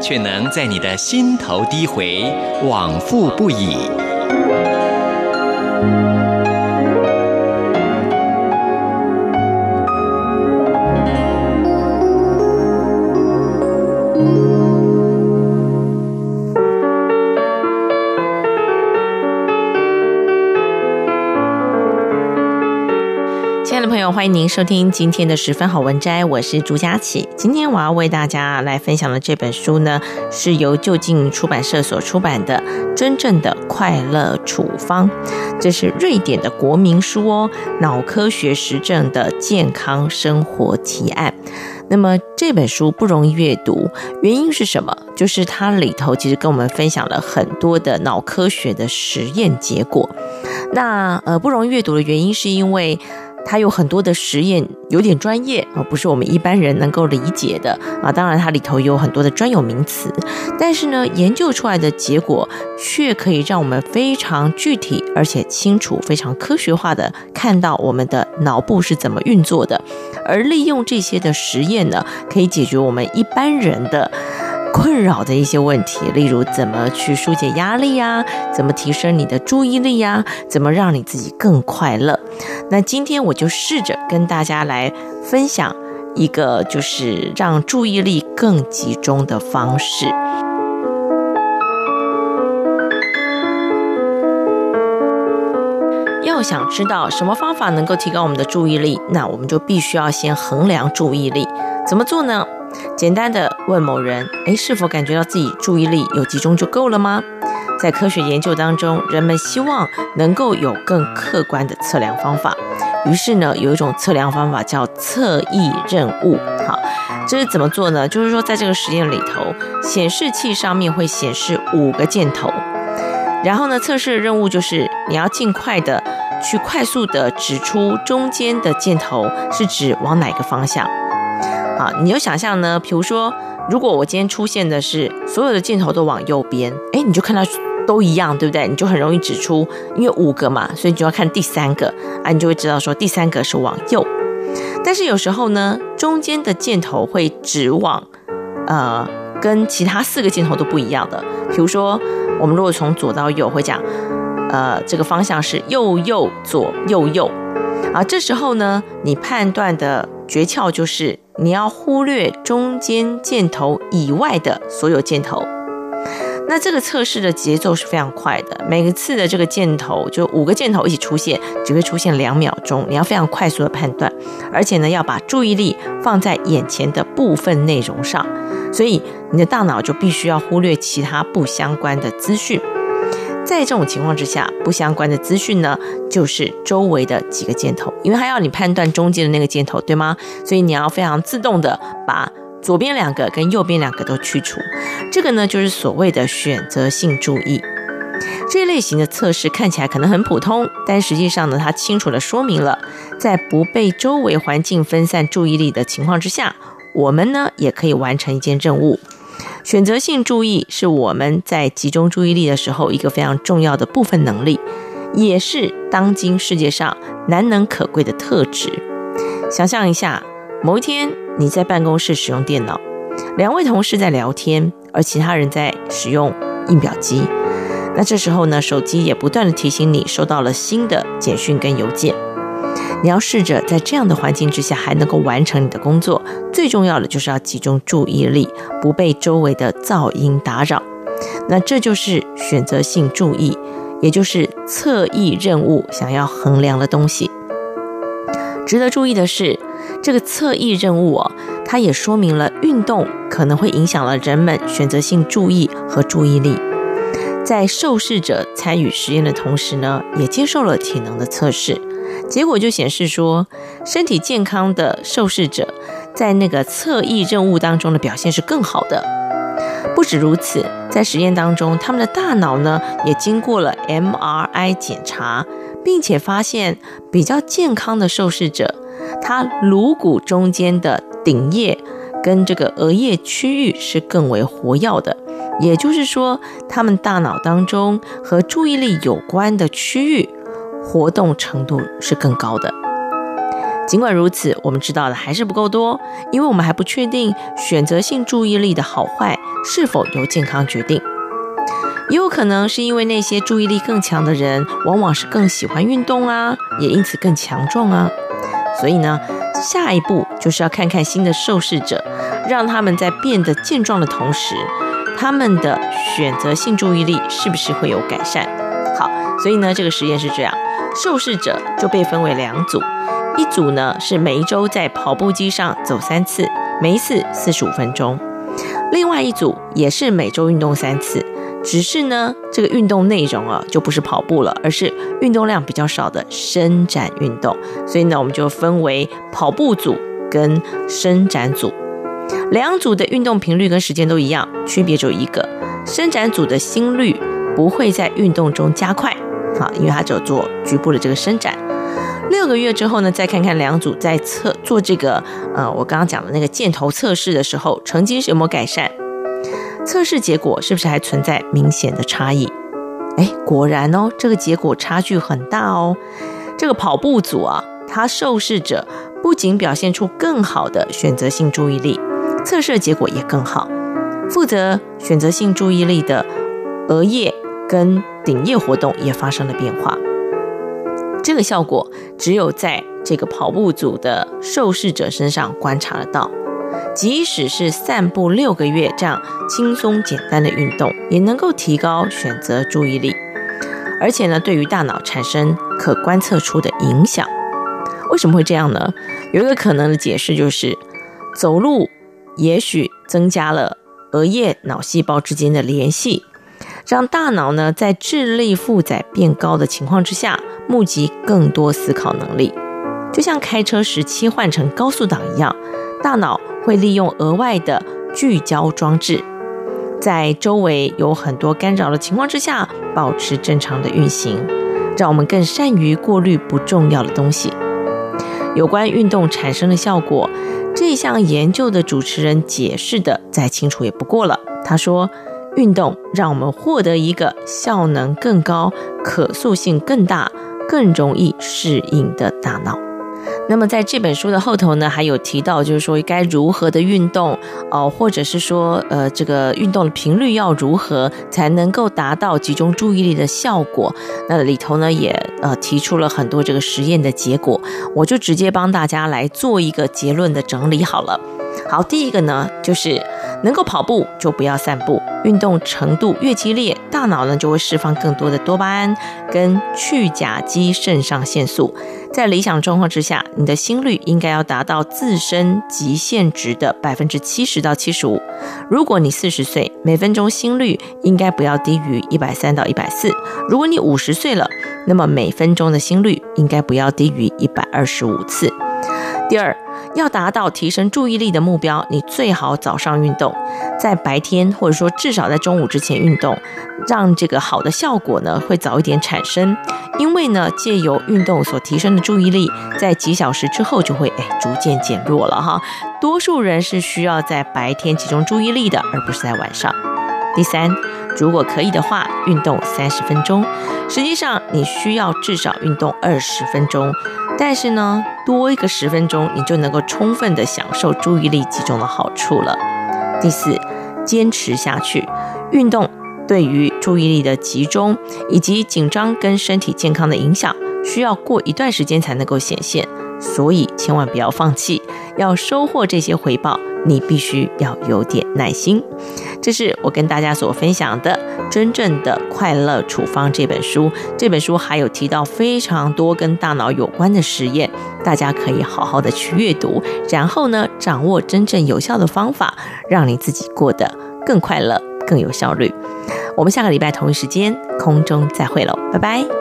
却能在你的心头低回，往复不已。朋友欢迎您收听今天的十分好文摘，我是朱佳琪。今天我要为大家来分享的这本书呢，是由就近出版社所出版的《真正的快乐处方》，这是瑞典的国民书哦，脑科学实证的健康生活提案。那么这本书不容易阅读，原因是什么？就是它里头其实跟我们分享了很多的脑科学的实验结果。那呃，不容易阅读的原因是因为。它有很多的实验，有点专业啊，不是我们一般人能够理解的啊。当然，它里头有很多的专有名词，但是呢，研究出来的结果却可以让我们非常具体而且清楚、非常科学化的看到我们的脑部是怎么运作的，而利用这些的实验呢，可以解决我们一般人的。困扰的一些问题，例如怎么去疏解压力呀？怎么提升你的注意力呀？怎么让你自己更快乐？那今天我就试着跟大家来分享一个，就是让注意力更集中的方式。要想知道什么方法能够提高我们的注意力，那我们就必须要先衡量注意力。怎么做呢？简单的问某人，诶，是否感觉到自己注意力有集中就够了吗？在科学研究当中，人们希望能够有更客观的测量方法。于是呢，有一种测量方法叫测翼任务。好，这是怎么做呢？就是说，在这个实验里头，显示器上面会显示五个箭头，然后呢，测试的任务就是你要尽快的去快速的指出中间的箭头是指往哪个方向。啊，你就想象呢，比如说，如果我今天出现的是所有的箭头都往右边，哎，你就看到都一样，对不对？你就很容易指出，因为五个嘛，所以你就要看第三个，啊，你就会知道说第三个是往右。但是有时候呢，中间的箭头会指往，呃，跟其他四个箭头都不一样的。比如说，我们如果从左到右会讲，呃，这个方向是右右左右右，啊，这时候呢，你判断的诀窍就是。你要忽略中间箭头以外的所有箭头，那这个测试的节奏是非常快的。每个次的这个箭头，就五个箭头一起出现，只会出现两秒钟。你要非常快速的判断，而且呢，要把注意力放在眼前的部分内容上，所以你的大脑就必须要忽略其他不相关的资讯。在这种情况之下，不相关的资讯呢，就是周围的几个箭头，因为它要你判断中间的那个箭头，对吗？所以你要非常自动的把左边两个跟右边两个都去除。这个呢，就是所谓的选择性注意。这类型的测试看起来可能很普通，但实际上呢，它清楚的说明了，在不被周围环境分散注意力的情况之下，我们呢也可以完成一件任务。选择性注意是我们在集中注意力的时候一个非常重要的部分能力，也是当今世界上难能可贵的特质。想象一下，某一天你在办公室使用电脑，两位同事在聊天，而其他人在使用印表机。那这时候呢，手机也不断地提醒你收到了新的简讯跟邮件。你要试着在这样的环境之下还能够完成你的工作，最重要的就是要集中注意力，不被周围的噪音打扰。那这就是选择性注意，也就是侧翼任务想要衡量的东西。值得注意的是，这个侧翼任务哦，它也说明了运动可能会影响了人们选择性注意和注意力。在受试者参与实验的同时呢，也接受了体能的测试。结果就显示说，身体健康的受试者在那个侧翼任务当中的表现是更好的。不止如此，在实验当中，他们的大脑呢也经过了 MRI 检查，并且发现比较健康的受试者，他颅骨中间的顶叶跟这个额叶区域是更为活跃的，也就是说，他们大脑当中和注意力有关的区域活动程度是更高的。尽管如此，我们知道的还是不够多，因为我们还不确定选择性注意力的好坏是否由健康决定。也有可能是因为那些注意力更强的人，往往是更喜欢运动啊，也因此更强壮啊。所以呢，下一步就是要看看新的受试者，让他们在变得健壮的同时，他们的选择性注意力是不是会有改善？好，所以呢，这个实验是这样，受试者就被分为两组。一组呢是每一周在跑步机上走三次，每一次四十五分钟；另外一组也是每周运动三次，只是呢这个运动内容啊就不是跑步了，而是运动量比较少的伸展运动。所以呢我们就分为跑步组跟伸展组。两组的运动频率跟时间都一样，区别只有一个：伸展组的心率不会在运动中加快，啊，因为它只有做局部的这个伸展。六个月之后呢，再看看两组在测做这个，呃，我刚刚讲的那个箭头测试的时候，成绩是有没有改善？测试结果是不是还存在明显的差异？哎，果然哦，这个结果差距很大哦。这个跑步组啊，它受试者不仅表现出更好的选择性注意力，测试结果也更好。负责选择性注意力的额叶跟顶叶活动也发生了变化。这个效果只有在这个跑步组的受试者身上观察得到，即使是散步六个月这样轻松简单的运动，也能够提高选择注意力，而且呢，对于大脑产生可观测出的影响。为什么会这样呢？有一个可能的解释就是，走路也许增加了额叶脑细胞之间的联系。让大脑呢，在智力负载变高的情况之下，募集更多思考能力，就像开车时切换成高速档一样，大脑会利用额外的聚焦装置，在周围有很多干扰的情况之下，保持正常的运行，让我们更善于过滤不重要的东西。有关运动产生的效果，这项研究的主持人解释的再清楚也不过了。他说。运动让我们获得一个效能更高、可塑性更大、更容易适应的大脑。那么在这本书的后头呢，还有提到，就是说该如何的运动哦、或者是说呃，这个运动的频率要如何才能够达到集中注意力的效果？那里头呢也呃提出了很多这个实验的结果，我就直接帮大家来做一个结论的整理好了。好，第一个呢就是。能够跑步就不要散步，运动程度越激烈，大脑呢就会释放更多的多巴胺跟去甲基肾上腺素。在理想状况之下，你的心率应该要达到自身极限值的百分之七十到七十五。如果你四十岁，每分钟心率应该不要低于一百三到一百四。如果你五十岁了，那么每分钟的心率应该不要低于一百二十五次。第二，要达到提升注意力的目标，你最好早上运动，在白天或者说至少在中午之前运动，让这个好的效果呢会早一点产生。因为呢，借由运动所提升的注意力，在几小时之后就会哎逐渐减弱了哈。多数人是需要在白天集中注意力的，而不是在晚上。第三，如果可以的话，运动三十分钟，实际上你需要至少运动二十分钟。但是呢，多一个十分钟，你就能够充分的享受注意力集中的好处了。第四，坚持下去，运动对于注意力的集中以及紧张跟身体健康的影响，需要过一段时间才能够显现，所以千万不要放弃，要收获这些回报。你必须要有点耐心，这是我跟大家所分享的《真正的快乐处方》这本书。这本书还有提到非常多跟大脑有关的实验，大家可以好好的去阅读，然后呢，掌握真正有效的方法，让你自己过得更快乐、更有效率。我们下个礼拜同一时间空中再会喽，拜拜。